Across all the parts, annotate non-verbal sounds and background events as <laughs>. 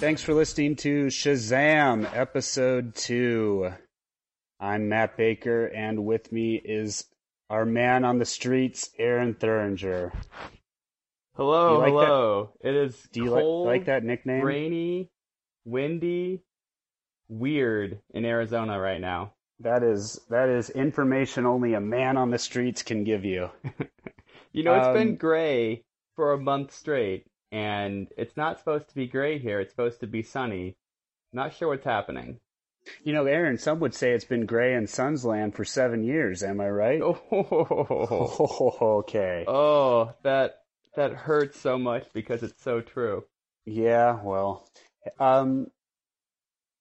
Thanks for listening to Shazam, episode two. I'm Matt Baker, and with me is our man on the streets, Aaron Thuringer. Hello, like hello. It is Do you like, cold, like that nickname? rainy, windy, weird in Arizona right now. That is that is information only a man on the streets can give you. <laughs> You know, it's Um, been gray for a month straight, and it's not supposed to be gray here. It's supposed to be sunny. Not sure what's happening. You know, Aaron, some would say it's been gray in Sunsland for seven years. Am I right? Oh, <laughs> okay. oh, that that hurts so much because it's so true. Yeah, well, um,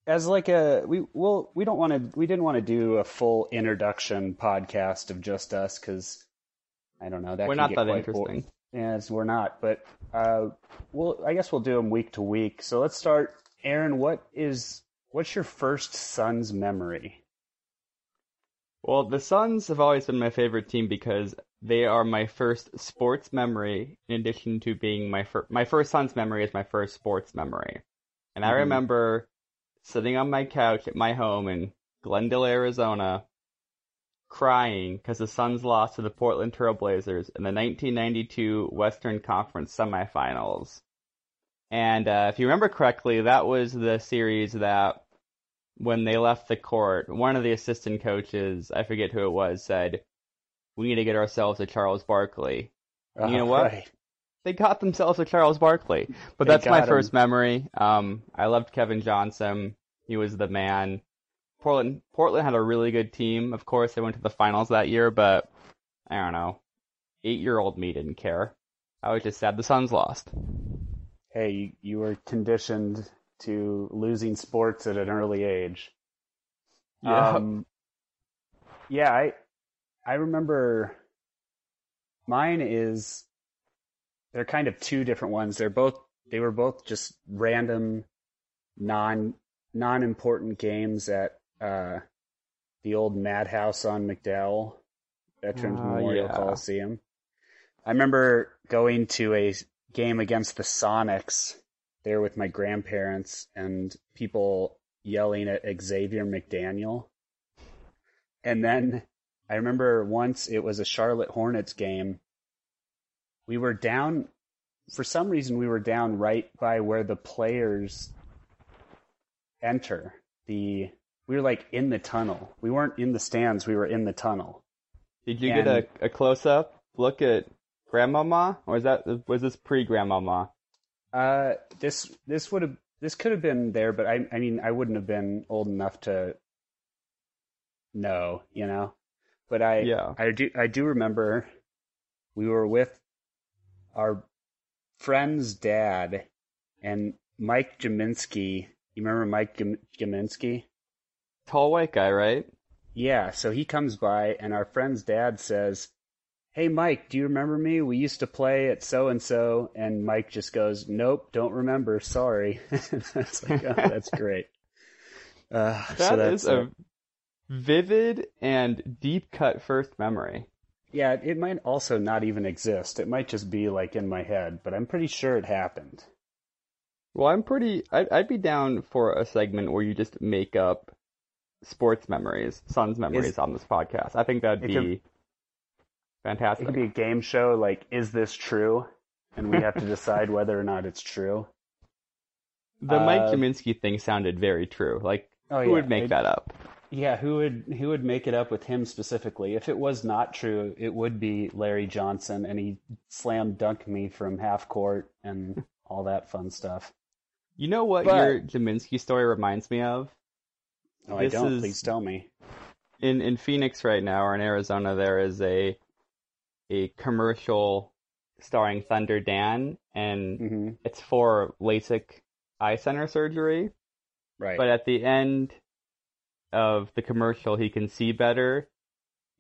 as like a we well we don't want to we didn't want to do a full introduction podcast of just us because I don't know that We're not that quite bo- it's, we're not, but uh, well, I guess we'll do them week to week. So let's start. Aaron, what is what's your first Suns memory? Well, the Suns have always been my favorite team because they are my first sports memory. In addition to being my first, my first Suns memory is my first sports memory, and I Mhm. remember sitting on my couch at my home in Glendale, Arizona, crying because the Suns lost to the Portland Trailblazers in the 1992 Western Conference semifinals. And uh, if you remember correctly, that was the series that when they left the court, one of the assistant coaches, I forget who it was, said, "We need to get ourselves a Charles Barkley." You know what? right. They got themselves a Charles Barkley. But They that's my him. first memory. Um, I loved Kevin Johnson. He was the man. Portland Portland had a really good team. Of course, they went to the finals that year, but I don't know. Eight year old me didn't care. I was just sad the Suns lost. Hey, you, you were conditioned to losing sports at an early age. Yeah. Um, yeah, I I remember mine is they're kind of two different ones. They're both they were both just random non non important games at uh the old madhouse on McDowell Veterans Ah, Memorial yeah. Coliseum. I remember going to a game against the Sonics there with my grandparents and people yelling at Xavier McDaniel. And then I remember once it was a Charlotte Hornets game. We were down, for some reason, we were down right by where the players enter. The we were like in the tunnel. We weren't in the stands. We were in the tunnel. Did you get a, a close up look at Grandmama? Or is that was this pre Grandmama? Uh, this this would have this could have been there, but I I mean I wouldn't have been old enough to know, you know. But I Yeah. I do I do remember we were with our friend's dad and Mike Jaminski. You remember Mike Jam- Jaminski? Tall white guy, right? Yeah, so he comes by and our friend's dad says, Hey Mike, do you remember me? We used to play at so and so and Mike just goes, Nope, don't remember, sorry. <laughs> That's like, oh, that's great. <laughs> Uh, so that's is a vivid and deep cut first memory. yeah, it might also not even exist. It might just be like in my head, but I'm pretty sure it happened. Well, I'm pretty. I'd, I'd be down for a segment where you just make up sports memories, Suns memories on this podcast. I think that'd be could- It fantastic. could be a game show like, is this true? And we have to <laughs> decide whether or not it's true. the Mike uh, Jaminski thing sounded very true. Like, Oh, who yeah, would make it- that up? Yeah, who would who would make it up with him specifically? If it was not true, it would be Larry Johnson, and he slam dunked me from half court and <laughs> all that fun stuff. You know what But- your Jaminski story reminds me of? No, I don't. is- Please tell me. in in Phoenix right now or in Arizona there is a a commercial starring Thunder Dan and hmm it's for LASIK eye center surgery. Right. But at the end of the commercial he can see better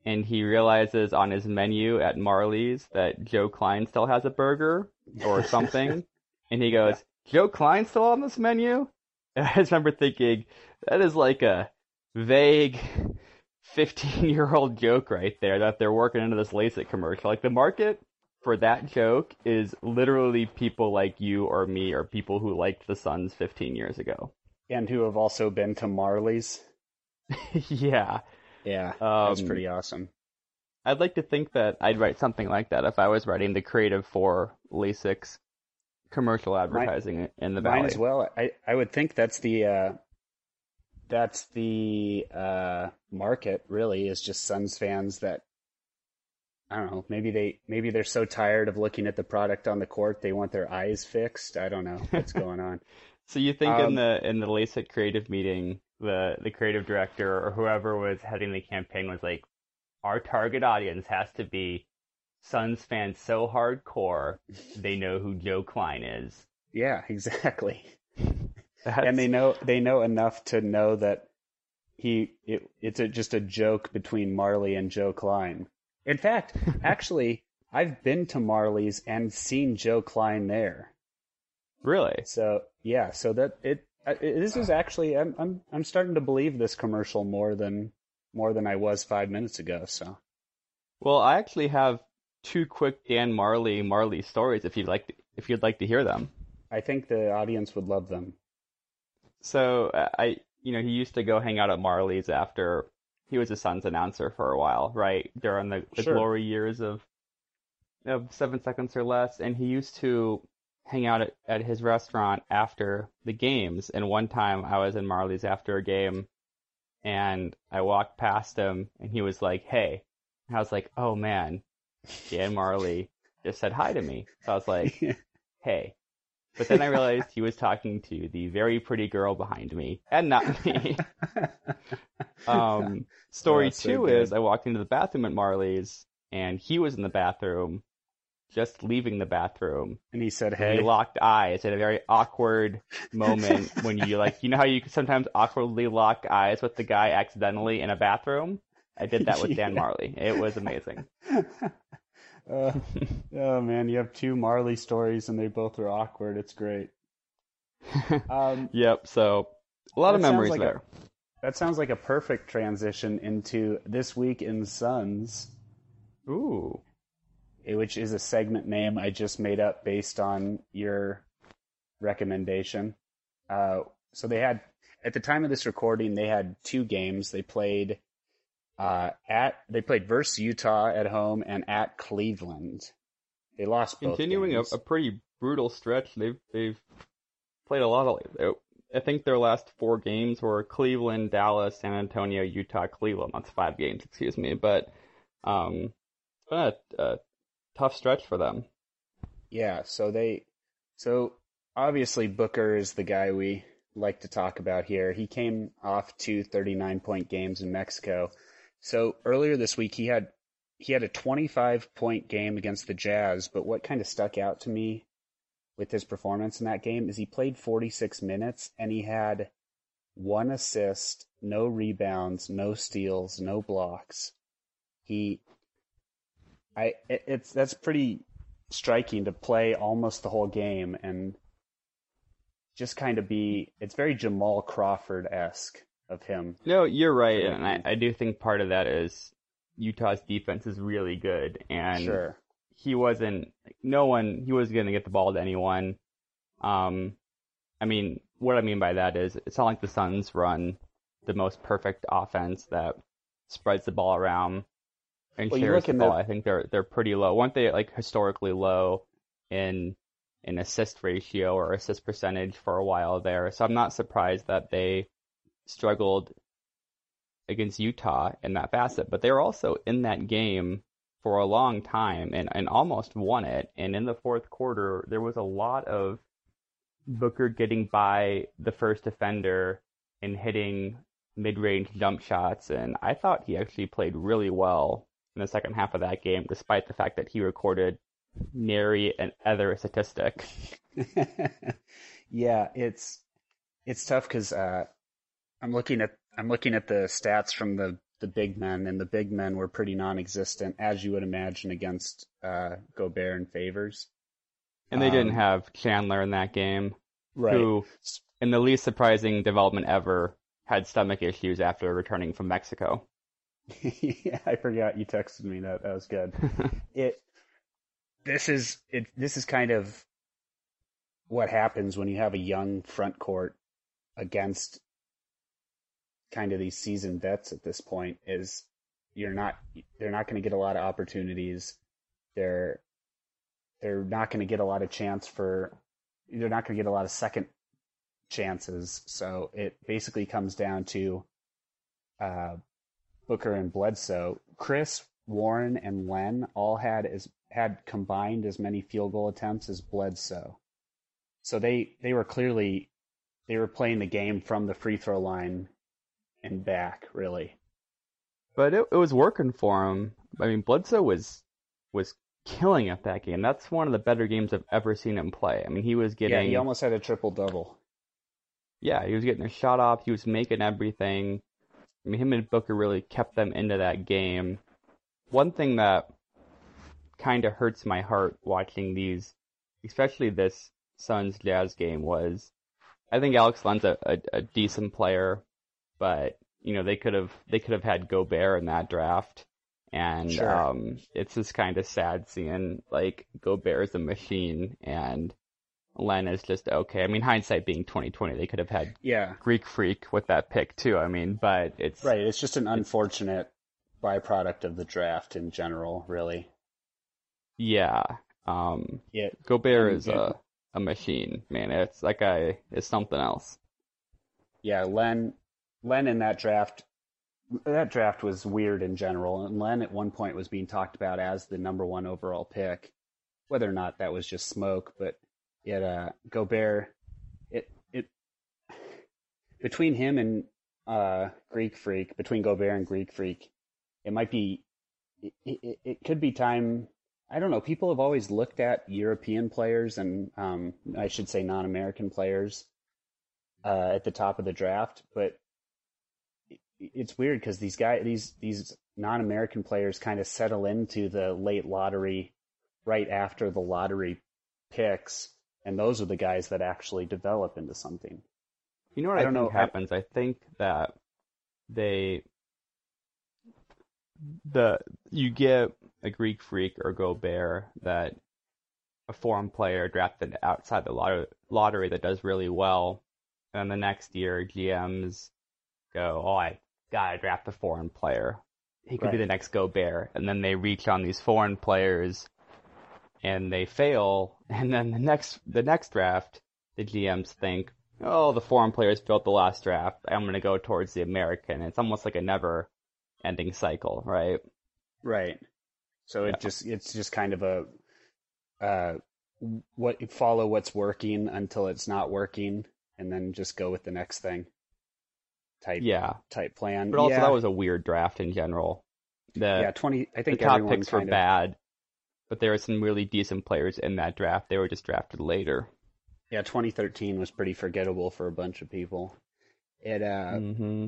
and he realizes on his menu at Majerle's that Joe Kleine still has a burger or <laughs> something. and he goes, Joe Kleine still on this menu? And <laughs> I just remember thinking, that is like a vague <laughs> 15 year old joke right there that they're working into this LASIK commercial. Like the market for that joke is literally people like you or me or people who liked the Suns 15 years ago. And who have also been to Majerle's. <laughs> yeah. Yeah, Um, that's pretty awesome. I'd like to think that I'd write something like that if I was writing the creative for LASIK's commercial advertising in the valley. Mine as well. I, I would think that's the uh, that's the uh, market really is just Suns fans that I don't know. Maybe they maybe they're so tired of looking at the product on the court they want their eyes fixed. I don't know what's going on. <laughs> So you think in Um, the in the LASIK creative meeting, the the creative director or whoever was heading the campaign was like, our target audience has to be Suns fans so hardcore they know who Joe Kleine is. <laughs> Yeah, exactly. <laughs> That's, And they know they know enough to know that he it, it's a, just a joke between Majerle and Joe Kleine. In fact, <laughs> actually, I've been to Majerle's and seen Joe Kleine there. really So yeah, so that it, it this is actually I'm I'm I'm starting to believe this commercial more than more than I was five minutes ago. So well. I actually have two quick Dan Majerle Majerle stories if you'd like to, if you'd like to hear them. I think the audience would love them. So uh, I, you know, he used to go hang out at Majerle's after he was a Suns announcer for a while, right? During the, the Sure. glory years of of seven seconds or less, and he used to hang out at, at his restaurant after the games. And one time I was in Majerle's after a game, and I walked past him, and he was like, "Hey," and I was like, "Oh man, Dan Majerle just said hi to me." So I was like, <laughs> hey. But then I <laughs> realized he was talking to the very pretty girl behind me and not me. <laughs> Um, story so two good. is I walked into the bathroom at Majerle's and he was in the bathroom, just leaving the bathroom. and he said, "Hey, We locked eyes at a very awkward <laughs> moment when you like, you know how you sometimes awkwardly lock eyes with the guy accidentally in a bathroom? I did that with Dan Yeah. Majerle. It was amazing. Uh, <laughs> oh man, you have two Majerle stories and they both are awkward. It's great. <laughs> Um, Yep. So a lot of memories like a- there. that sounds like a perfect transition into this week in Suns, Ooh. eh, which is a segment name I just made up based on your recommendation. Uh, so they had at the time of this recording, they had two games. They played uh, at they played versus Utah at home and at Cleveland. They lost both. Continuing a, a pretty brutal stretch. They've they've played a lot of. I think their last four games were Cleveland, Dallas, San Antonio, Utah, Cleveland. That's five games, excuse me. But um, it's been a, a tough stretch for them. Yeah, so they so obviously Booker is the guy we like to talk about here. He came off two 39 point games in Mexico. So earlier this week he had he had a 25 point game against the Jazz, but what kind of stuck out to me with his performance in that game is he played 46 minutes and he had one assist, no rebounds, no steals, no blocks. He I it, it's that's pretty striking to play almost the whole game and just kind of be it's very Jamal Crawford esque of him. No, you're right, and I, I do think part of that is Utah's defense is really good, and sure. he wasn't no one he was gonna get the ball to anyone. Um I mean what I mean by that is it's not like the Suns run the most perfect offense that spreads the ball around and Well, the ball. the- I think they're they're pretty low. Weren't they like historically low in in assist ratio or assist percentage for a while there? So I'm not surprised that they struggled against Utah in that facet, but they were also in that game for a long time and, and almost won it. And in the fourth quarter, there was a lot of Booker getting by the first defender and hitting mid-range jump shots. And I thought he actually played really well in the second half of that game, despite the fact that he recorded nary an other statistic. <laughs> yeah, it's it's tough because uh, I'm looking at I'm looking at the stats from the the big men, and the big men were pretty non-existent, as you would imagine, against uh, Gobert and Favors. And they didn't Um, have Chandler in that game, Right. who, in the least surprising development ever, had stomach issues after returning from Mexico. <laughs> <laughs> yeah, I forgot you texted me that. That was good. <laughs> it this is it. This is kind of what happens when you have a young front court against kind of these seasoned vets at this point. Is you're not they're not going to get a lot of opportunities. They're they're not going to get a lot of chance for they're not going to get a lot of second chances. So it basically comes down to uh, Booker and Bledsoe. Chriss, Warren, and Len all had as had combined as many field goal attempts as Bledsoe. So they they were clearly they were playing the game from the free throw line and back, really. But it, it was working for him. I mean, Bledsoe was was killing at that game. That's one of the better games I've ever seen him play. I mean, he was getting. Yeah, he almost had a triple double. Yeah, he was getting a shot off. He was making everything. I mean, him and Booker really kept them into that game. One thing that kind of hurts my heart watching these, especially this Suns Jazz game, was I think Alex Len's a, a, a decent player, but you know they could have they could have had Gobert in that draft, and Sure. um, it's just kind of sad seeing like Gobert is a machine and Len is just okay. I mean, hindsight being twenty twenty, they could have had Yeah, Greek Freak with that pick too. I mean, but it's right. It's just an unfortunate byproduct of the draft in general, really. yeah. Um, Yeah, Gobert is a a machine, man. It's that guy is something else. yeah. Len, Len in that draft, that draft was weird in general. And Len at one point was being talked about as the number one overall pick, whether or not that was just smoke. But it, uh, Gobert, it it between him and uh, Greek Freak, between Gobert and Greek Freak, it might be, it, it, it could be time. I don't know. People have always looked at European players and um, I should say non-American players uh, at the top of the draft, but it's weird because these guys, these these non-American players, kind of settle into the late lottery right after the lottery picks, and those are the guys that actually develop into something. You know what I I, don't know, I- happens? I think that they the you get a Greek freak or Gobert that a foreign player drafted outside the lottery, lottery that does really well, and the next year GMs go, "Oh, I gotta draft a foreign player. He could be the next Gobert," and then they reach on these foreign players, and they fail, <laughs> and then the next the next draft, the GMs think, "Oh, the foreign players built the last draft. I'm gonna go towards the American." It's almost like a never ending cycle, right? Right. So it Yeah. just it's just kind of a uh what follow what's working until it's not working and then just go with the next thing type Yeah. type plan. But also yeah, that was a weird draft in general. The yeah, 20 I think the top picks were of bad, but there were some really decent players in that draft. They were just drafted later. Yeah, 2013 was pretty forgettable for a bunch of people. It uh hmm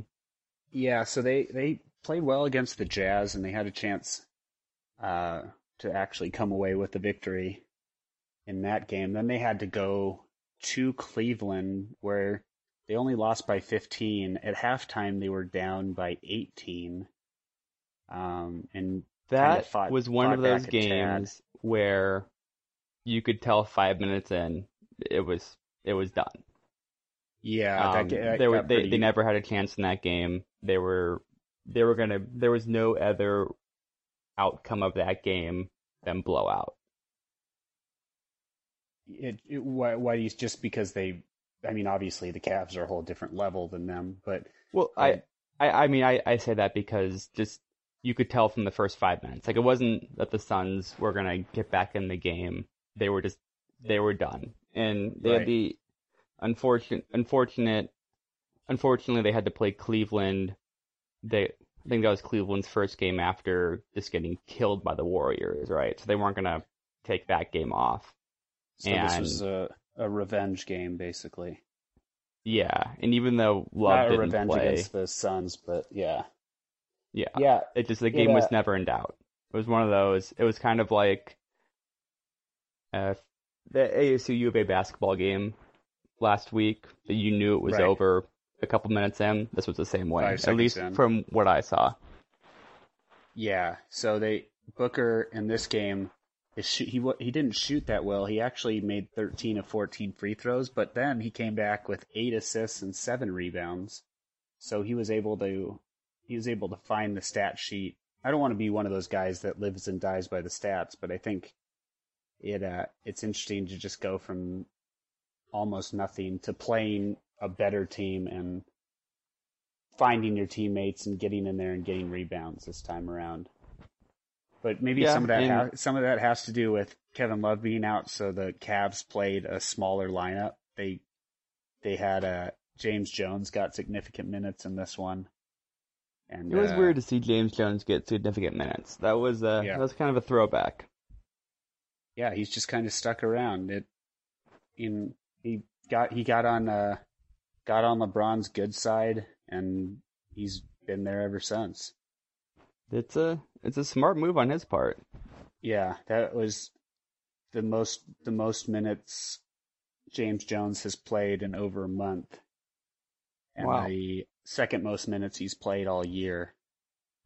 yeah, so they they played well against the Jazz and they had a chance uh to actually come away with the victory in that game. Then they had to go to Cleveland where they only lost by 15. At halftime they were down by 18. Um and That fought- was one of those tad. games where you could tell five minutes in it was it was done. yeah, Um, that, that they were they, pretty- they never had a chance in that game. They were they were gonna there was no other outcome of that game than blowout. it, it why, why just because they I mean obviously the Cavs are a whole different level than them, but Well, Um, I, I I mean I, I say that because just you could tell from the first five minutes. Like it wasn't that the Suns were gonna get back in the game. They were just they were done. And they Right. had the unfortunate unfortunate unfortunately they had to play Cleveland. They I think that was Cleveland's first game after just getting killed by the Warriors, right? So they weren't gonna take that game off. so this And- was a, a revenge game basically. Yeah. And even though Love Not a didn't revenge play, against the Suns, but yeah. yeah. Yeah, It just the game was uh, never in doubt. It was one of those. It was kind of like uh, the ASU U of A basketball game last week that you knew it was Right. over a couple minutes in. This was the same way, at least in. from what I saw. yeah. So they Booker in this game he he didn't shoot that well. He actually made 13 of 14 free throws, but then he came back with eight assists and seven rebounds. So he was able to he was able to find the stat sheet. I don't want to be one of those guys that lives and dies by the stats, but I think it uh, it's interesting to just go from almost nothing to playing a better team and finding your teammates and getting in there and getting rebounds this time around. But maybe Yeah, some of that and- ha- some of that has to do with Kevin Love being out, so the Cavs played a smaller lineup. They they had uh, James Jones got significant minutes in this one, and It was uh, weird to see James Jones get significant minutes. That was uh, Yeah. that was kind of a throwback. yeah, he's just kind of stuck around. It in he got he got on uh got on LeBron's good side and he's been there ever since. It's a it's a smart move on his part. Yeah, that was the most the most minutes James Jones has played in over a month. And Wow. the second most minutes he's played all year.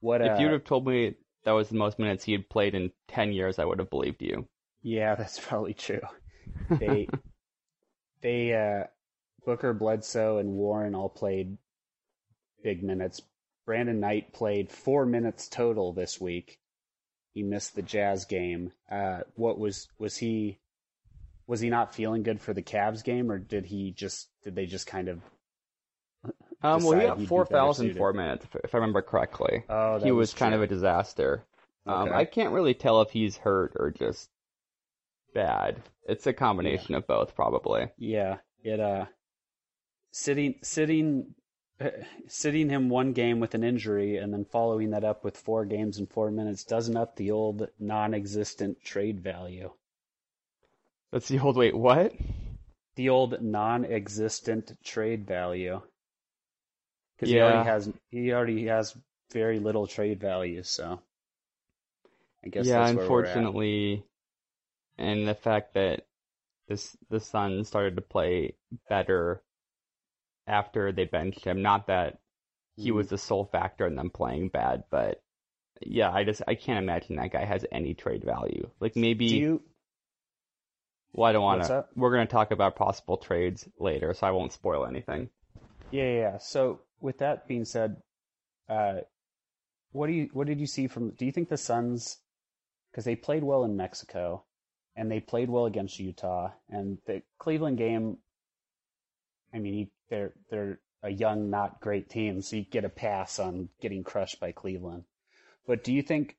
What If you'd have told me that was the most minutes he had played in ten years, I would have believed you. Yeah, that's probably true. <laughs> They they uh Booker, Bledsoe, and Warren all played big minutes. Brandon Knight played four minutes total this week. He missed the Jazz game. Uh, what was was he? Was he not feeling good for the Cavs game, or did he just did they just kind of? Um, well, he got four fouls in four minutes, if, I remember correctly. Oh, he was, kind true. of a disaster. Um, Okay. I can't really tell if he's hurt or just bad. It's a combination of both, probably. Yeah, it uh, sitting sitting <sighs> sitting him one game with an injury and then following that up with four games in four minutes doesn't up the old non-existent trade value. That's the old wait. What? The old non-existent trade value. Because he already has he already has very little trade value, so I guess yeah, that's where we're at. unfortunately, and the fact that this the Sun started to play better after they benched him. Not that he was the sole factor in them playing bad, but yeah, I just I can't imagine that guy has any trade value. Like maybe Do you? well, I don't want to. We're gonna talk about possible trades later, so I won't spoil anything. Yeah, yeah. yeah. So with that being said, uh, what do you what did you see from? Do you think the Suns, because they played well in Mexico, and they played well against Utah, and the Cleveland game. I mean, you- they're they're a young, not great team, so you get a pass on getting crushed by Cleveland. But do you think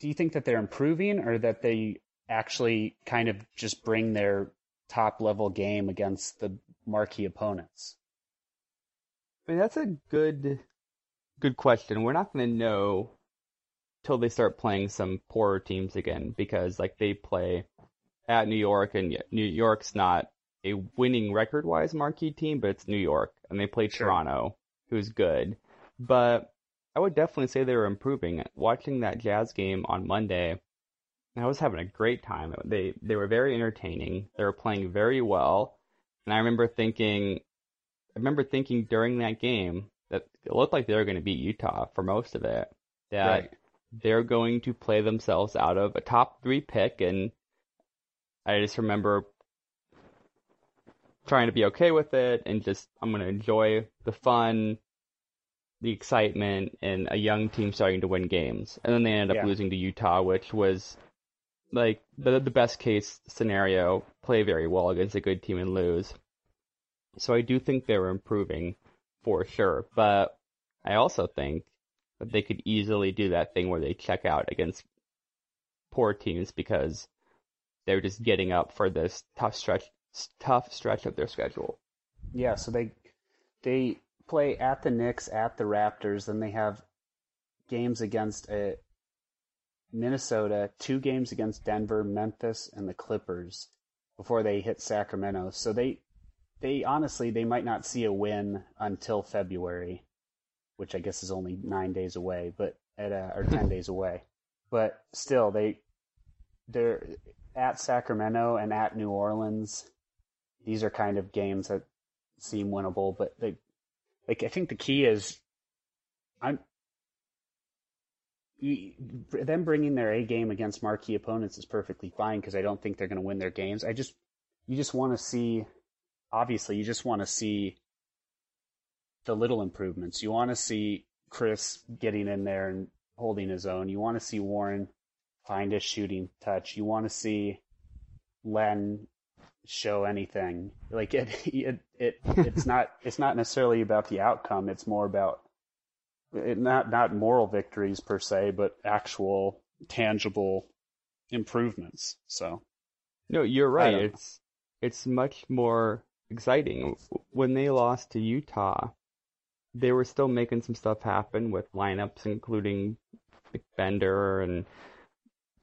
do you think that they're improving, or that they actually kind of just bring their top level game against the marquee opponents? I mean, that's a good, good question. We're not going to know till they start playing some poorer teams again because, like, they play at New York, and New York's not a winning record-wise marquee team, but it's New York, and they play Sure. Toronto, who's good. But I would definitely say they were improving. Watching that Jazz game on Monday, I was having a great time. They they were very entertaining. They were playing very well, and I remember thinking, I remember thinking during that game that it looked like they were going to beat Utah for most of it. That Right. they're going to play themselves out of a top three pick, and I just remember trying to be okay with it and just I'm going to enjoy the fun, the excitement, and a young team starting to win games. And then they ended up Yeah. losing to Utah, which was like the the best case scenario. Play very well against a good team and lose. So I do think they're improving for sure, but I also think that they could easily do that thing where they check out against poor teams because they're just getting up for this tough stretch tough stretch of their schedule. Yeah, so they they play at the Knicks, at the Raptors, then they have games against uh, Minnesota, two games against Denver, Memphis, and the Clippers before they hit Sacramento. So they they honestly they might not see a win until February, which I guess is only nine days away, but at uh, or ten <laughs> days away. But still, they they're at Sacramento and at New Orleans. These are kind of games that seem winnable, but they like I think the key is I'm them bringing their A game against marquee opponents is perfectly fine because I don't think they're going to win their games. I just you just want to see obviously you just want to see the little improvements. You want to see Chriss getting in there and holding his own. You want to see Warren find his shooting touch. You want to see Len show anything. Like it, <laughs> it, it, <laughs> it's not, it's not necessarily about the outcome. It's more about it, not, not moral victories per se, but actual tangible improvements. So. No, you're right. It's, it's much more exciting. When they lost to Utah, they were still making some stuff happen with lineups, including Bender and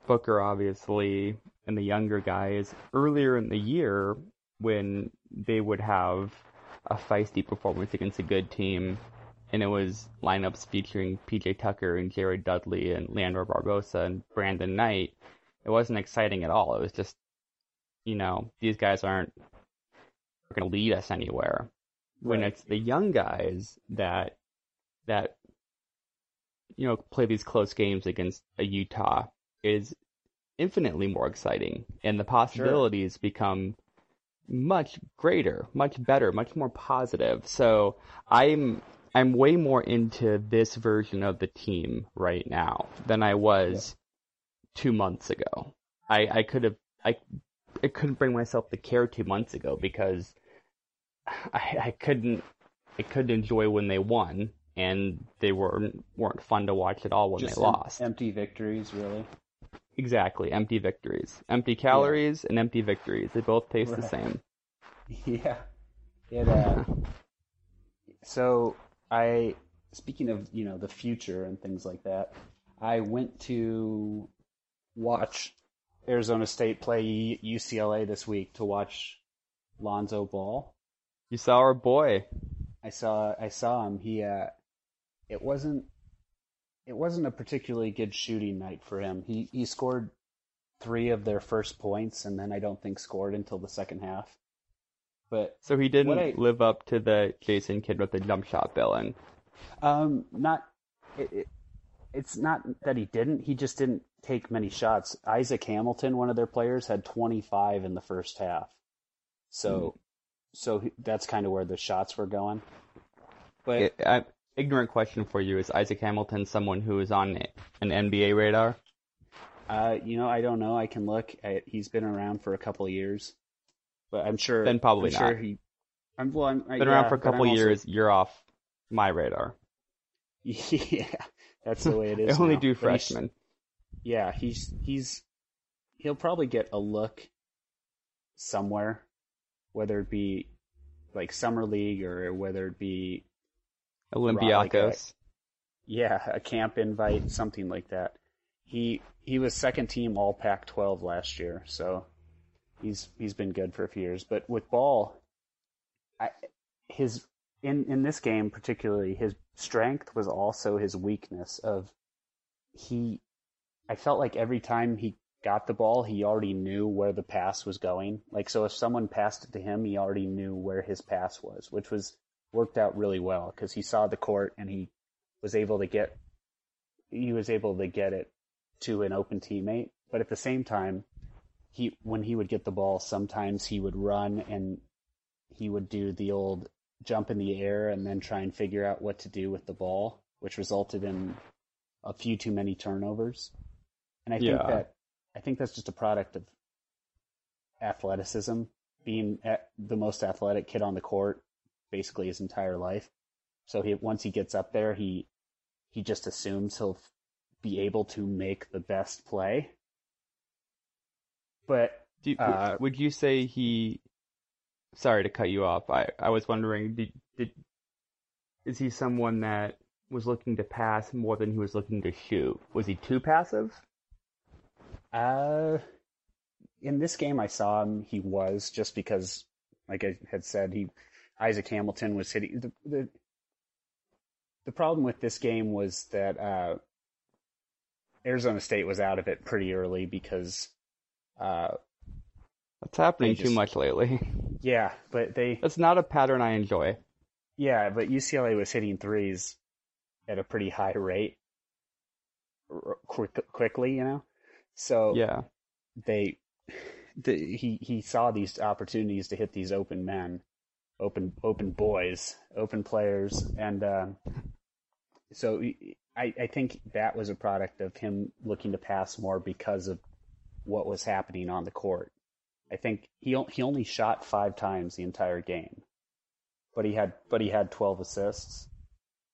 Booker, obviously, and the younger guys. Earlier in the year, when they would have a feisty performance against a good team, and it was lineups featuring PJ Tucker and Jared Dudley and Leandro Barbosa and Brandon Knight, it wasn't exciting at all. It was just, you know, these guys aren't going to lead us anywhere. When it's the young guys that that you know play these close games against a Utah is infinitely more exciting, and the possibilities sure. become much greater, much better, much more positive. So I'm I'm way more into this version of the team right now than I was yeah. two months ago. I I could have I I couldn't bring myself to care two months ago because <sighs> I, I couldn't I couldn't enjoy when they won, and they weren't weren't fun to watch at all when Just they lost. Empty victories, really. Exactly, empty victories, empty calories, yeah. and empty victories. They both taste right. the same. <laughs> Yeah. It. Uh, <laughs> so I, speaking of you know the future and things like that, I went to watch Arizona State play UCLA this week to watch Lonzo Ball, you saw our boy. I saw I saw him. He uh, it wasn't it wasn't a particularly good shooting night for him. He he scored three of their first points, and then I don't think scored until the second half. But so he didn't I, live up to the Jason Kidd with the jump shot billing. Um, not it, it, It's not that he didn't. He just didn't take many shots. Isaac Hamilton, one of their players, had 25 in the first half. So so that's kind of where the shots were going. But it, I, ignorant question for you: Is Isaac Hamilton someone who is on an NBA radar? Uh, you know, I don't know. I can look. I, he's been around for a couple of years, but I'm sure. Then probably I'm not. Sure he, I'm, well, I'm, been yeah, around for a couple years. Also, you're off my radar. <laughs> Yeah, that's the way it <laughs> is. they only now. do freshmen. He's, yeah, he's he's he'll probably get a look somewhere whether it be like summer league or whether it be Olympiacos. Like a, yeah, a camp invite, something like that. He he was second team All Pac-12 last year, so he's he's been good for a few years. But with Ball, I, his in in this game particularly, his strength was also his weakness. Of he, I felt like every time he got the ball, he already knew where the pass was going. Like, so if someone passed it to him, he already knew where his pass was, which was worked out really well because he saw the court and he was able to get, he was able to get it to an open teammate. But at the same time, he, when he would get the ball, sometimes he would run and he would do the old jump in the air and then try and figure out what to do with the ball, which resulted in a few too many turnovers. And I think that I think that's just a product of athleticism, being the most athletic kid on the court basically his entire life. So he once he gets up there, he he just assumes he'll be able to make the best play. But you, uh, would you say he? Sorry to cut you off. I I was wondering, did did is he someone that was looking to pass more than he was looking to shoot? Was he too passive? Uh, in this game, I saw him. He was just because, like I had said, he Isaac Hamilton was hitting the the. The problem with this game was that uh, Arizona State was out of it pretty early because uh, that's happening just, too much lately. <laughs> Yeah, but they. That's not a pattern I enjoy. Yeah, but UCLA was hitting threes at a pretty high rate, r- quick, quickly, you know. So Yeah. they, <sighs> the, he he saw these opportunities to hit these open men, open open boys, open players, and uh, so I I think that was a product of him looking to pass more because of what was happening on the court. I think he he only shot five times the entire game, but he had but he had twelve assists.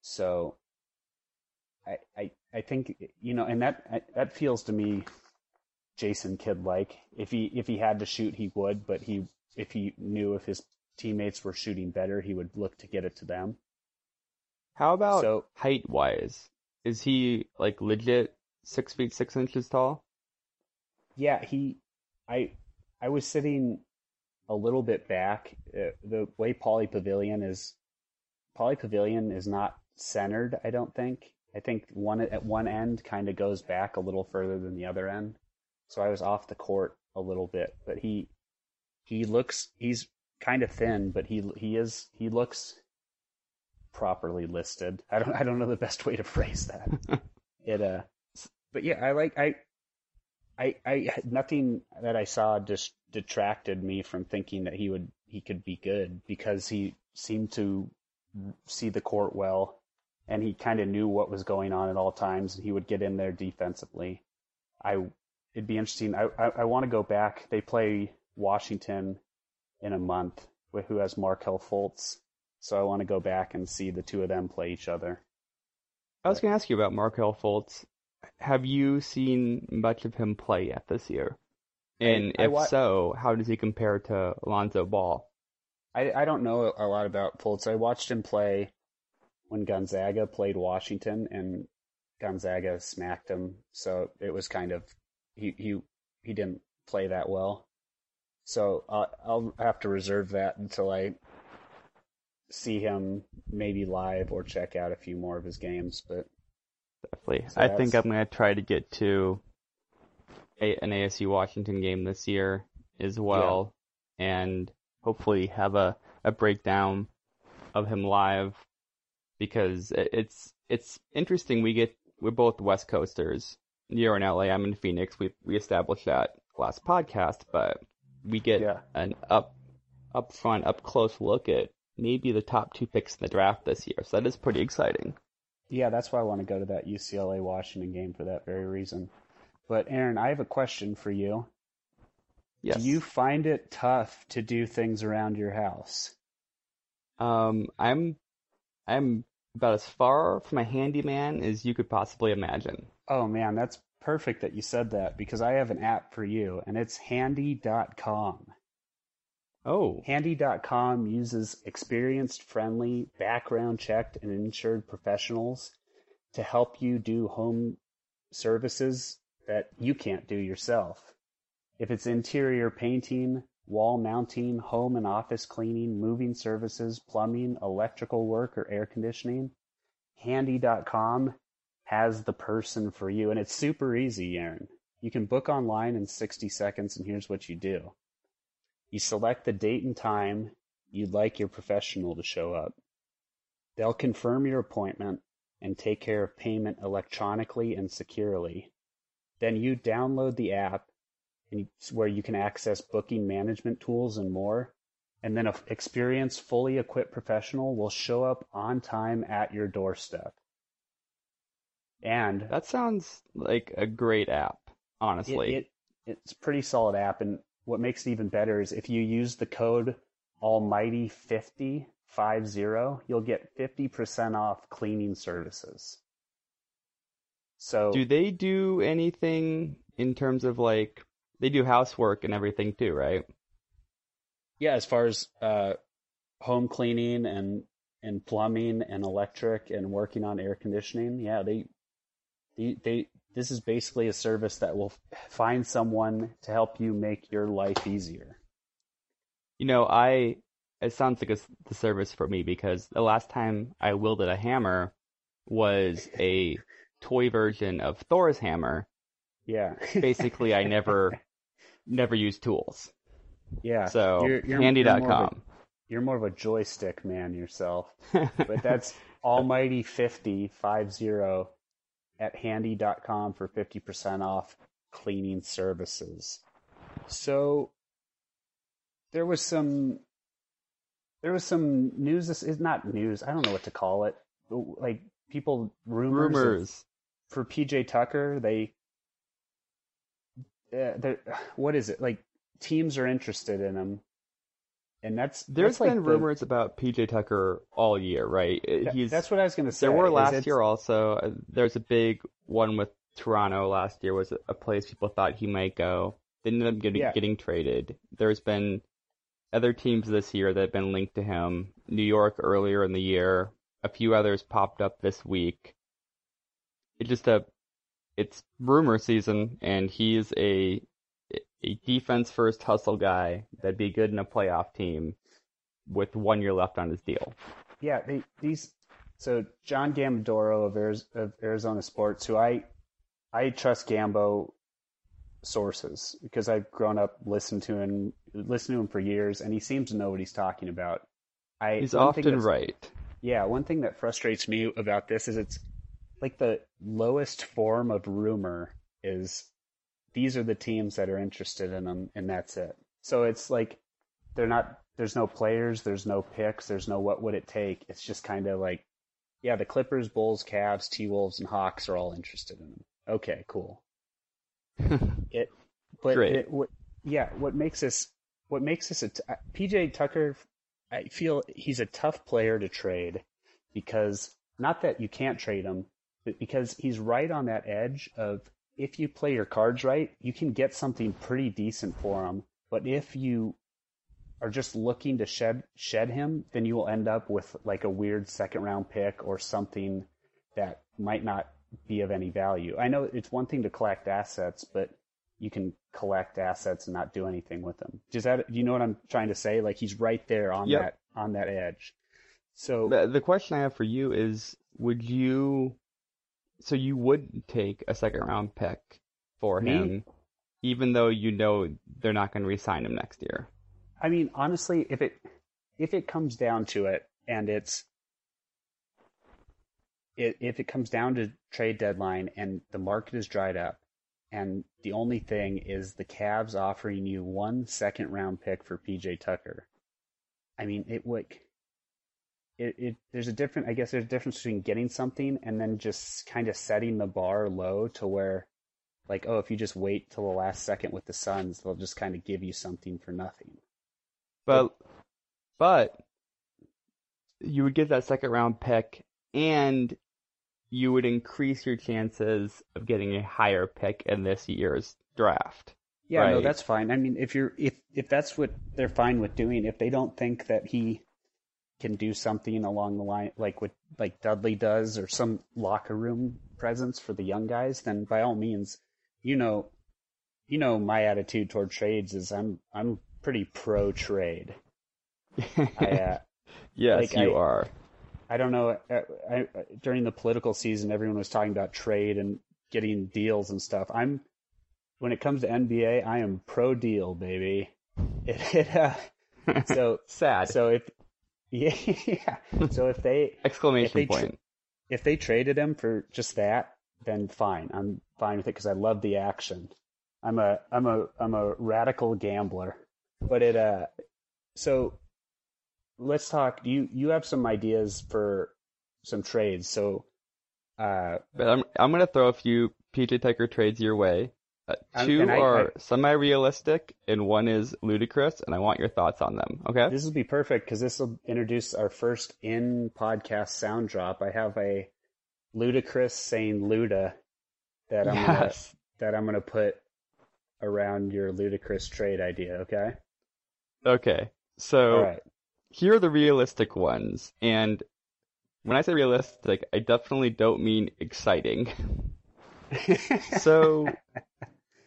So I I I think you know, and that that feels to me Jason Kidd like. If he if he had to shoot, he would, but he if he knew if his teammates were shooting better, he would look to get it to them. How about So- height wise? Is he like legit six feet six inches tall? Yeah, he I I was sitting a little bit back. Uh, the way Pauley Pavilion is Pauley Pavilion is not centered, I don't think. I think one at one end kind of goes back a little further than the other end. So I was off the court a little bit, but he he looks he's kind of thin, but he he is he looks properly listed. I don't I don't know the best way to phrase that. <laughs> it uh but yeah, I like I I I nothing that I saw just detracted me from thinking that he would he could be good because he seemed to see the court well and he kind of knew what was going on at all times and he would get in there defensively. I it'd be interesting. I I, I want to go back. They play Washington in a month with who has Markelle Fultz. So I want to go back and see the two of them play each other. I was going to ask you about Markelle Fultz. Have you seen much of him play yet this year? And I if wa- so, how does he compare to Alonzo Ball? I, I don't know a lot about Fultz. I watched him play when Gonzaga played Washington, and Gonzaga smacked him. So it was kind of he he he didn't play that well. So uh, I'll have to reserve that until I see him maybe live or check out a few more of his games. But Definitely. So I think I'm going to try to get to a, an ASU Washington game this year as well, and hopefully have a, a breakdown of him live because it's it's interesting. We get we're both West Coasters. You're in LA. I'm in Phoenix. We we established that last podcast, but we get Yeah. an up up front, up close look at maybe the top two picks in the draft this year. So that is pretty exciting. yeah, that's why I want to go to that UCLA Washington game for that very reason. But Aaron, I have a question for you. Yes. Do you find it tough to do things around your house? Um, I'm I'm about as far from a handyman as you could possibly imagine. Oh man, that's perfect that you said that because I have an app for you and it's handy.com. Oh, Handy.com uses experienced, friendly, background checked, and insured professionals to help you do home services that you can't do yourself. If it's interior painting, wall mounting, home and office cleaning, moving services, plumbing, electrical work, or air conditioning, Handy.com has the person for you. And it's super easy, Aaron. You can book online in 60 seconds, and here's what you do. You select the date and time you'd like your professional to show up. They'll confirm your appointment and take care of payment electronically and securely. Then you download the app and where you can access booking management tools and more. And then an experienced, fully equipped professional will show up on time at your doorstep. And that sounds like a great app, honestly. it, it it's a pretty solid app, and what makes it even better is if you use the code Almighty fifty five zero, you'll get fifty percent off cleaning services. So do they do anything in terms of like they do housework and everything too, right? yeah, as far as uh, home cleaning and and plumbing and electric and working on air conditioning, yeah, they they, they this is basically a service that will find someone to help you make your life easier. You know, I it sounds like a, the service for me because the last time I wielded a hammer was <laughs> a toy version of Thor's hammer. Yeah. Basically, I never <laughs> never used tools. yeah. So You're- you're- you're more of a- handy.com. You're more of a joystick man yourself. <laughs> But that's almighty 50 50 at handy.com for 50% off cleaning services. So there was some there was some news this is not news, I don't know what to call it. Like people rumors, of- Rumors. for PJ Tucker, they uh, what is it? Like teams are interested in him. And that's There's that's like been the- rumors about PJ Tucker all year, right? Uh, that- He's that's what I was going to say. There were last year also. Uh, There's a big one with Toronto last year was a place people thought he might go. They ended up getting Yeah. getting traded. There's been other teams this year that have been linked to him. New York earlier in the year. A few others popped up this week. It's just a it's rumor season and he's a a defense first hustle guy that'd be good in a playoff team with one year left on his deal. Yeah, they, these. So John Gambadoro of, Ariz- of Arizona Sports, who I I trust Gambo sources because I've grown up listening to him, listened to him for years, and he seems to know what he's talking about. I He's often right. Yeah, one thing that frustrates me about this is it's like the lowest form of rumor is these are the teams that are interested in them, and that's it. So it's like they're not. There's no players. There's no picks. There's no what would it take. It's just kind of like, yeah, the Clippers, Bulls, Cavs, T Wolves, and Hawks are all interested in them. Okay, cool. <laughs> It, but Great. It, what, yeah, what makes this what makes this a t- PJ Tucker? I feel he's a tough player to trade because not that you can't trade him, but because he's right on that edge of if you play your cards right, you can get something pretty decent for him. But if you are just looking to shed shed him, then you will end up with like a weird second round pick or something that might not be of any value. I know it's one thing to collect assets, but you can collect assets and not do anything with them. Does that do you know what I'm trying to say? Like he's right there on Yep. that on that edge. So The, the question I have for you is, would you, so you would take a second round pick for Me? him, even though you know they're not going to re-sign him next year? I mean, honestly, if it if it comes down to it, and it's it, if it comes down to trade deadline and the market is dried up, and the only thing is the Cavs offering you one second round pick for PJ Tucker, I mean, it would. It, it there's a different I guess there's a difference between getting something and then just kind of setting the bar low to where like oh if you just wait till the last second with the Suns they'll just kind of give you something for nothing. But, but you would get that second round pick, and you would increase your chances of getting a higher pick in this year's draft. Yeah, no, that's fine. I mean, if you're if if that's what they're fine with doing, if they don't think that he can do something along the line like what like Dudley does or some locker room presence for the young guys, then by all means, you know, you know my attitude toward trades is I'm I'm pretty pro trade. <laughs> I uh, yes, like, you I- are. I don't know. I, I, during the political season, everyone was talking about trade and getting deals and stuff. I'm when it comes to NBA, I am pro deal, baby. <laughs> It, it uh, <laughs> so Sad. so if yeah, yeah. <laughs> so if they <laughs> Exclamation if they point. if they traded him for just that, then fine. I'm fine with it because I love the action. I'm a I'm a I'm a radical gambler. But it uh so let's talk you you have some ideas for some trades. So uh But I'm I'm gonna throw a few PJ Tucker trades your way. Uh, two and I- are I- semi-realistic, and one is ludicrous, and I want your thoughts on them. Okay? this will be perfect because this will introduce our first in podcast sound drop. I have a ludicrous saying Luda that I'm gonna that I'm gonna put around your ludicrous trade idea, okay? Okay. So right. here are the realistic ones, and when I say realistic, I definitely don't mean exciting. <laughs> So,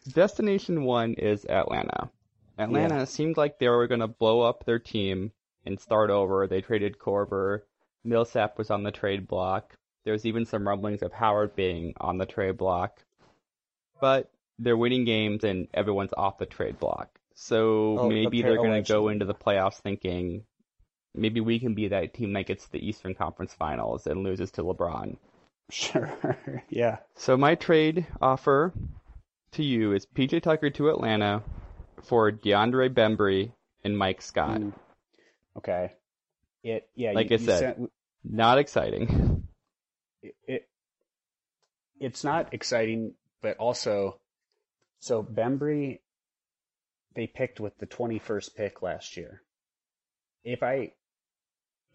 destination one is Atlanta. Atlanta seemed like they were going to blow up their team and start over. They traded Korver. Millsap was on the trade block. There's even some rumblings of Howard being on the trade block. But they're winning games and everyone's off the trade block. So Oh, maybe appa- they're going to go into the playoffs thinking maybe we can be that team that gets to the Eastern Conference Finals and loses to LeBron. <laughs> Sure. <laughs> yeah. So my trade offer to you is PJ Tucker to Atlanta for DeAndre Bembry and Mike Scott. Mm. Okay. It yeah. Like you, I said. sent- Not exciting. <laughs> it, it it's not exciting, but also so Bembry they picked with the 21st pick last year. If I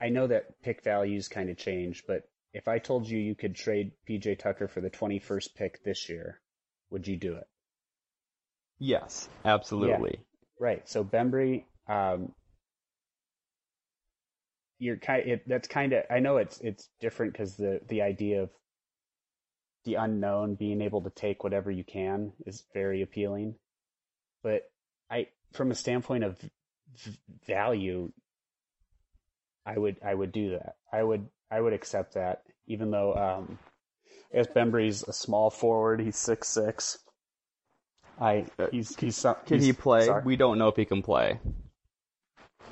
I know that pick values kind of change, but if I told you you could trade PJ Tucker for the 21st pick this year, would you do it? Yes, absolutely. Right. So Bembry, um, you're kind. It, that's kind of. I know it's it's different because the the idea of the unknown being able to take whatever you can is very appealing, but I, from a standpoint of v- value, I would I would do that. I would I would accept that, even though um, Guess Bembry's a small forward. He's six six. I he's he's some- Can he play? sorry. We don't know if he can play.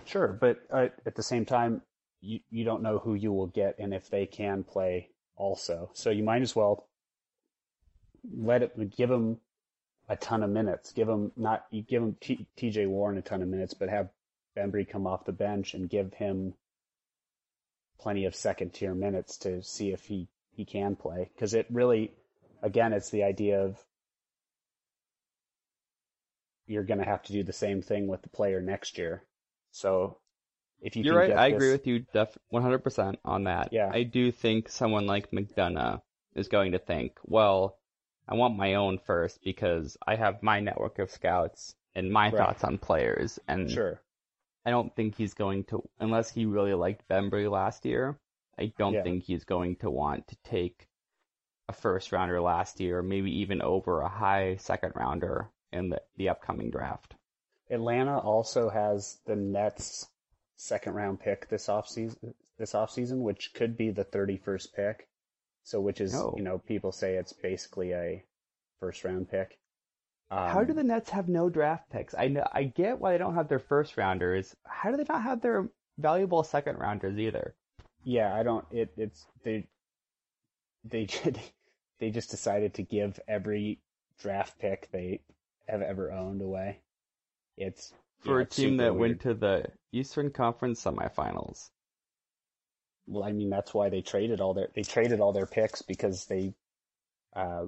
Sure, but uh, at the same time, you you don't know who you will get and if they can play also. So you might as well let it give him a ton of minutes. Give him not you give him T, T.J. Warren a ton of minutes, but have Bembry come off the bench and give him plenty of second tier minutes to see if he he can play. Because it really, again, it's the idea of you're going to have to do the same thing with the player next year. So if you You're right. I this- agree with you def- 100% on that. Yeah. I do think someone like McDonough is going to think, well, I want my own first because I have my network of scouts and my Right. thoughts on players. And Sure. I don't think he's going to, unless he really liked Bembry last year, I don't Yeah. think he's going to want to take a first rounder last year, maybe even over a high second rounder in the, the upcoming draft. Atlanta also has the Nets second round pick this offseason this offseason, which could be the 31st pick. So which is, Oh. you know, people say it's basically a first round pick. Um, How do the Nets have no draft picks? I know, I get why they don't have their first rounders. How do they not have their valuable second rounders either? Yeah, I don't it it's they they <laughs> they just decided to give every draft pick they have ever owned away. It's For yeah, a team that weird. went to the Eastern Conference semifinals. Well, I mean that's why they traded all their they traded all their picks because they uh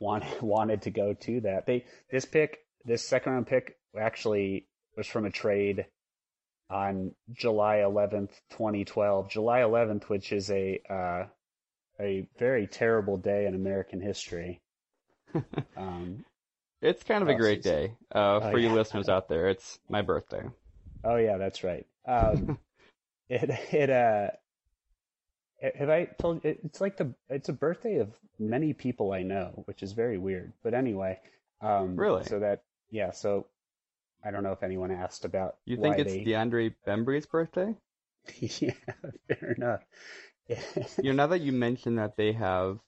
wanted <laughs> wanted to go to that. They this pick this second round pick actually was from a trade on July 11th, 2012. July 11th, which is a uh a very terrible day in American history. <laughs> Um It's kind of a Oh, great day uh, Oh, for you yeah. listeners out there. It's my birthday. Oh yeah, that's right. Um, <laughs> it it uh, have I told it, it's like the it's a birthday of many people I know, which is very weird. But anyway, um, Really? So that yeah, so I don't know if anyone asked about You think it's they, DeAndre Bembry's birthday? <laughs> yeah, fair enough. <laughs> You know, now that you mentioned that they have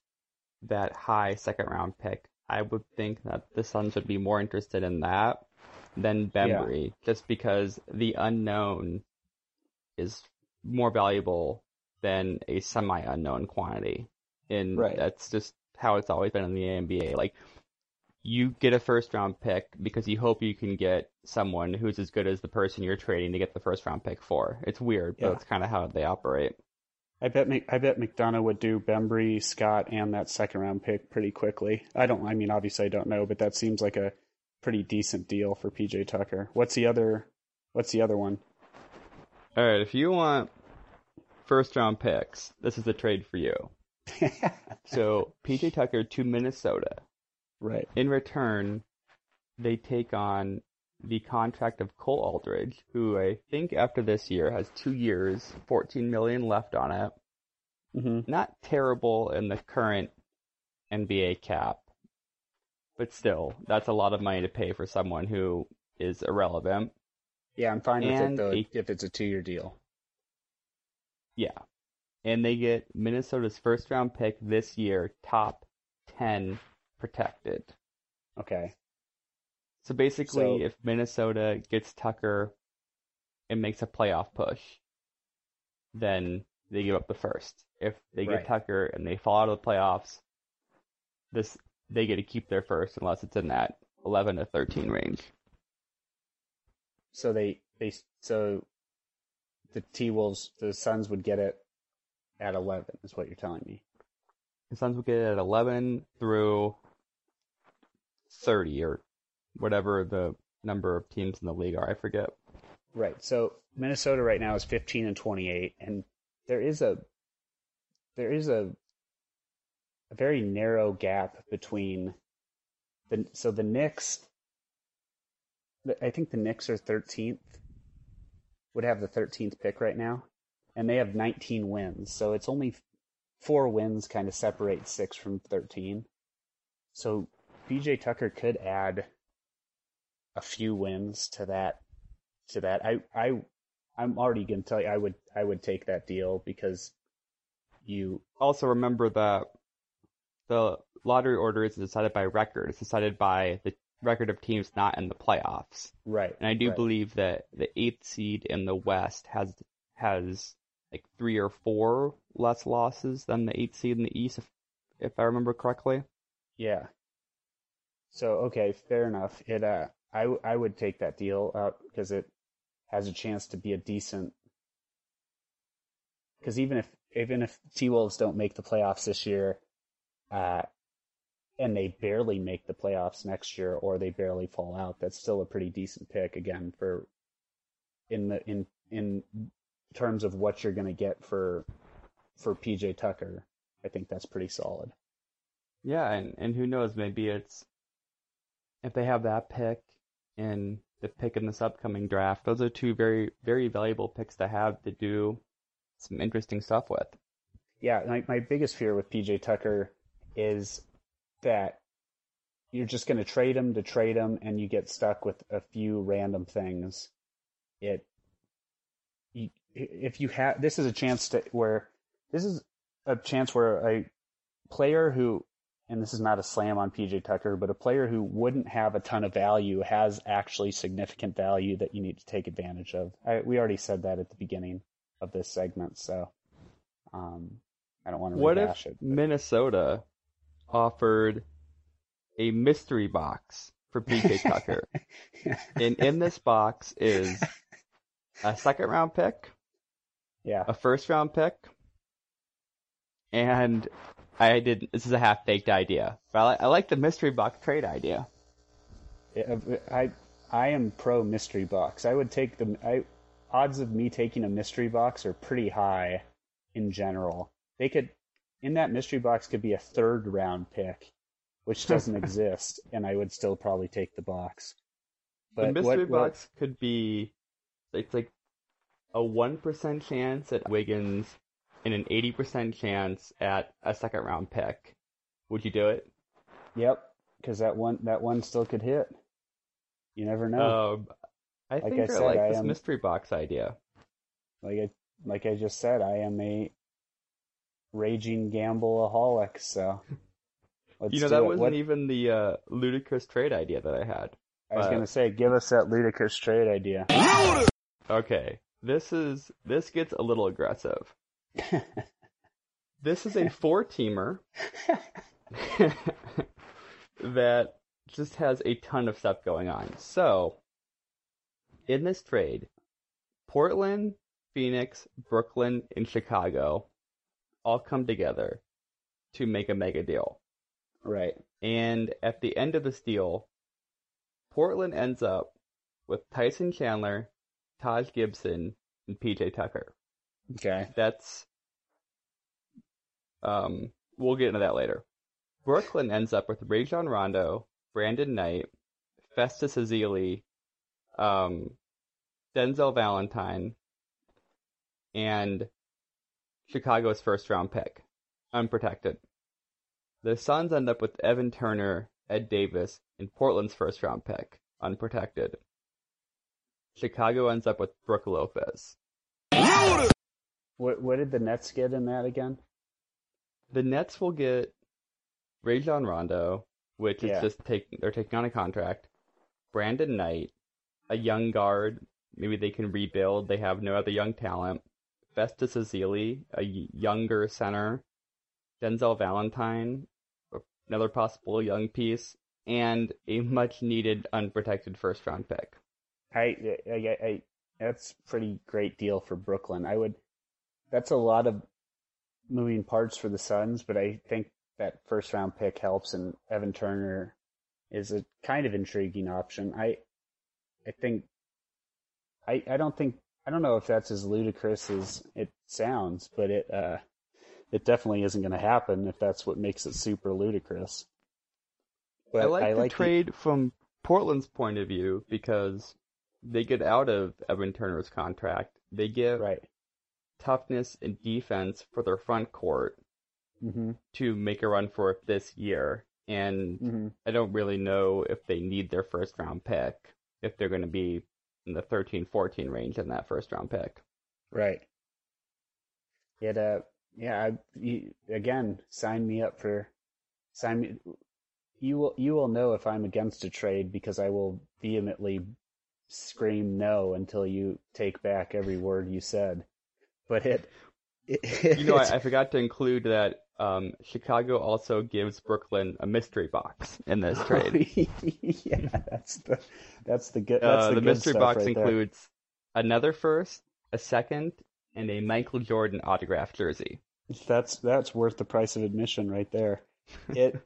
that high second round pick, I would think that the Suns would be more interested in that than Bembry, just because the unknown is more valuable than a semi unknown quantity. And Right. that's just how it's always been in the NBA. Like, you get a first round pick because you hope you can get someone who's as good as the person you're trading to get the first round pick for. It's weird, but Yeah. it's kind of how they operate. I bet I bet McDonough would do Bembry, Scott, and that second round pick pretty quickly. I don't. I mean, obviously, I don't know, but that seems like a pretty decent deal for PJ Tucker. What's the other? What's the other one? All right, if you want first round picks, this is a trade for you. <laughs> So PJ Tucker to Minnesota. Right. In return, they take on the contract of Cole Aldrich, who I think after this year has two years, 14 million left on it. hmm Not terrible in the current NBA cap, but still, that's a lot of money to pay for someone who is irrelevant. Yeah, I'm fine with it though a- if it's a two year deal. Yeah. And they get Minnesota's first round pick this year, top 10 protected. Okay. So basically, So- if Minnesota gets Tucker and makes a playoff push, then they give up the first. If they get Right. Tucker and they fall out of the playoffs, this they get to keep their first unless it's in that 11 to 13 range. So they they so the T Wolves the Suns would get it at eleven is what you're telling me. The Suns would get it at 11 through 30 or whatever the number of teams in the league are. I forget. Right. So Minnesota right now is 15 and 28, and there is a there is a a very narrow gap between the so the Knicks. I think the Knicks are 13th. Would have the 13th pick right now, and they have 19 wins. So it's only four wins kind of separate six from 13. So PJ Tucker could add a few wins to that to that. I I I'm already gonna tell you I would I would take that deal because you Also, remember that the lottery order is decided by record. It's decided by the record of teams not in the playoffs. right And I do right. believe that the eighth seed in the West has has like three or four less losses than the eighth seed in the East, if, if I remember correctly. yeah. So okay, fair enough. It uh I I would take that deal out because it has a chance to be a decent because even if even if T Wolves don't make the playoffs this year, uh, and they barely make the playoffs next year, or they barely fall out, that's still a pretty decent pick again for in the in in terms of what you're going to get for for PJ Tucker. I think that's pretty solid. Yeah, and, and who knows, maybe it's if they have that pick and the pick in this upcoming draft, those are two very, very valuable picks to have to do some interesting stuff with. Yeah, my my biggest fear with PJ Tucker is that you're just going to trade him to trade him, and you get stuck with a few random things. It, if you have this is a chance to where this is a chance where a player who, and this is not a slam on PJ Tucker, but a player who wouldn't have a ton of value has actually significant value that you need to take advantage of. I, we already said that at the beginning of this segment, so um, I don't want to What if it. Minnesota offered a mystery box for PJ <laughs> Tucker? <laughs> and in this box is a second round pick, yeah, a first round pick, and I did. This is a half baked idea, but I, li- I like the mystery box trade idea. Yeah, uh, I I am pro mystery box. I would take the I odds of me taking a mystery box are pretty high in general. They could in that mystery box could be a third round pick, which <laughs> doesn't exist, and I would still probably take the box. the mystery what, what- box could be it's like a one percent chance at Wiggins and an eighty percent chance at a second round pick. Would you do it? Yep, because that one that one still could hit. You never know. Um, I Like think I said, like I this am- mystery box idea. like I like I just said, I am a raging gambleaholic. So <laughs> let's you know do that it. wasn't What- even the uh, ludicrous trade idea that I had. I was uh, gonna say, give us that ludicrous trade idea. Okay, this is this gets a little aggressive. <laughs> This is a <laughs> four teamer <laughs> that just has a ton of stuff going on. So, in this trade, Portland, Phoenix, Brooklyn, and Chicago all come together to make a mega deal. right. And at the end of this deal, Portland ends up with Tyson Chandler, Taj Gibson, and PJ Tucker. Okay. That's um we'll get into that later. Brooklyn ends up with Rajon Rondo, Brandon Knight, Festus Ezeli, um, Denzel Valentine, and Chicago's first round pick, unprotected. The Suns end up with Evan Turner, Ed Davis, and Portland's first round pick, unprotected. Chicago ends up with Brook Lopez. What what did the Nets get in that again? The Nets will get Rajon Rondo, which Yeah. is just taking they're taking on a contract. Brandon Knight, a young guard. Maybe they can rebuild. They have no other young talent. Festus Ezeli, a younger center, Denzel Valentine, another possible young piece, and a much needed unprotected first round pick. I, I, I that's pretty great deal for Brooklyn. I would. That's a lot of moving parts for the Suns, but I think that first round pick helps, and Evan Turner is a kind of intriguing option. I, I think. I I don't think I don't know if that's as ludicrous as it sounds, but it uh, it definitely isn't going to happen if that's what makes it super ludicrous. But I like I the like trade from Portland's point of view because they get out of Evan Turner's contract. They get right. Toughness and defense for their front court mm-hmm. to make a run for it this year. And mm-hmm. I don't really know if they need their first round pick, if they're going to be in the 13 14 range in that first round pick. Right. It, uh, yeah, I, you, again, sign me up for, sign me, you will, you will know if I'm against a trade because I will vehemently scream no until you take back every word you said. But it, it <laughs> you know, I, I, forgot to include that um, Chicago also gives Brooklyn a mystery box in this <laughs> trade. <laughs> yeah, that's the that's the good. That's uh, the, the good mystery box right includes another first, a second, and a Michael Jordan autographed jersey. That's that's worth the price of admission right there. It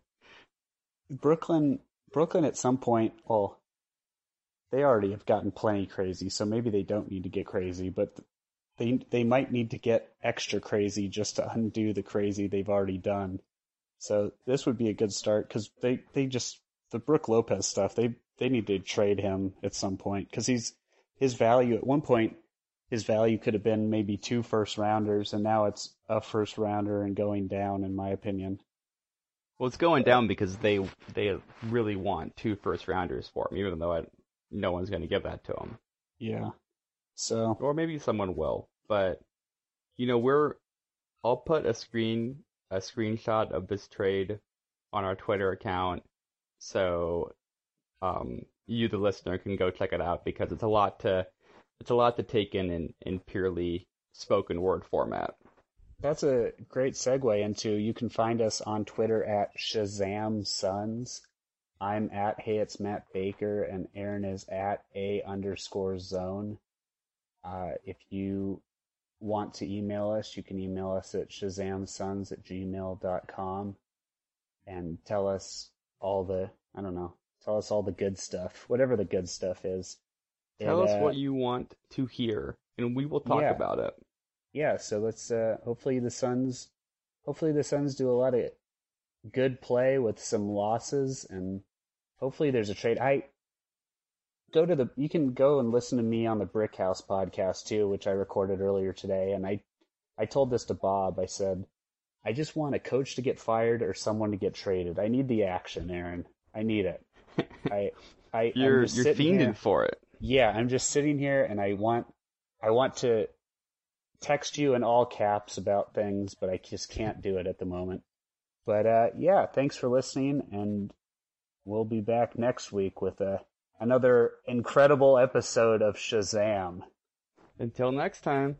Brooklyn Brooklyn at some point, well, they already have gotten plenty crazy, so maybe they don't need to get crazy, but they they might need to get extra crazy just to undo the crazy they've already done. So this would be a good start because they they just the Brook Lopez stuff they they need to trade him at some point because he's his value at one point his value could have been maybe two first rounders and now it's a first rounder and going down in my opinion. Well, it's going down because they they really want two first rounders for him, even though I, no one's going to give that to him. Yeah. So or maybe someone will, but you know we're. I'll put a screen a screenshot of this trade on our Twitter account, so um, you the listener can go check it out because it's a lot to it's a lot to take in in, in purely spoken word format. That's a great segue into you can find us on Twitter at Shazam Suns. I'm at Hey It's Matt Baker and Aaron is at A underscore zone. Uh, if you want to email us, you can email us at shazamsuns at gmail.com and tell us all the, I don't know, tell us all the good stuff, whatever the good stuff is. Tell and, us uh, what you want to hear, and we will talk yeah. about it. Yeah, so let's, uh, hopefully the Suns, hopefully the Suns do a lot of good play with some losses, and hopefully there's a trade. I, go to the you can go and listen to me on the Brick House podcast too, which I recorded earlier today. And I I told this to Bob. I said, I just want a coach to get fired or someone to get traded. I need the action, Aaron. I need it. I I you're you're fiending here. for it. Yeah, I'm just sitting here and I want I want to text you in all caps about things, but I just can't do it at the moment. But uh, yeah, thanks for listening, and we'll be back next week with a another incredible episode of Shazam. Until next time.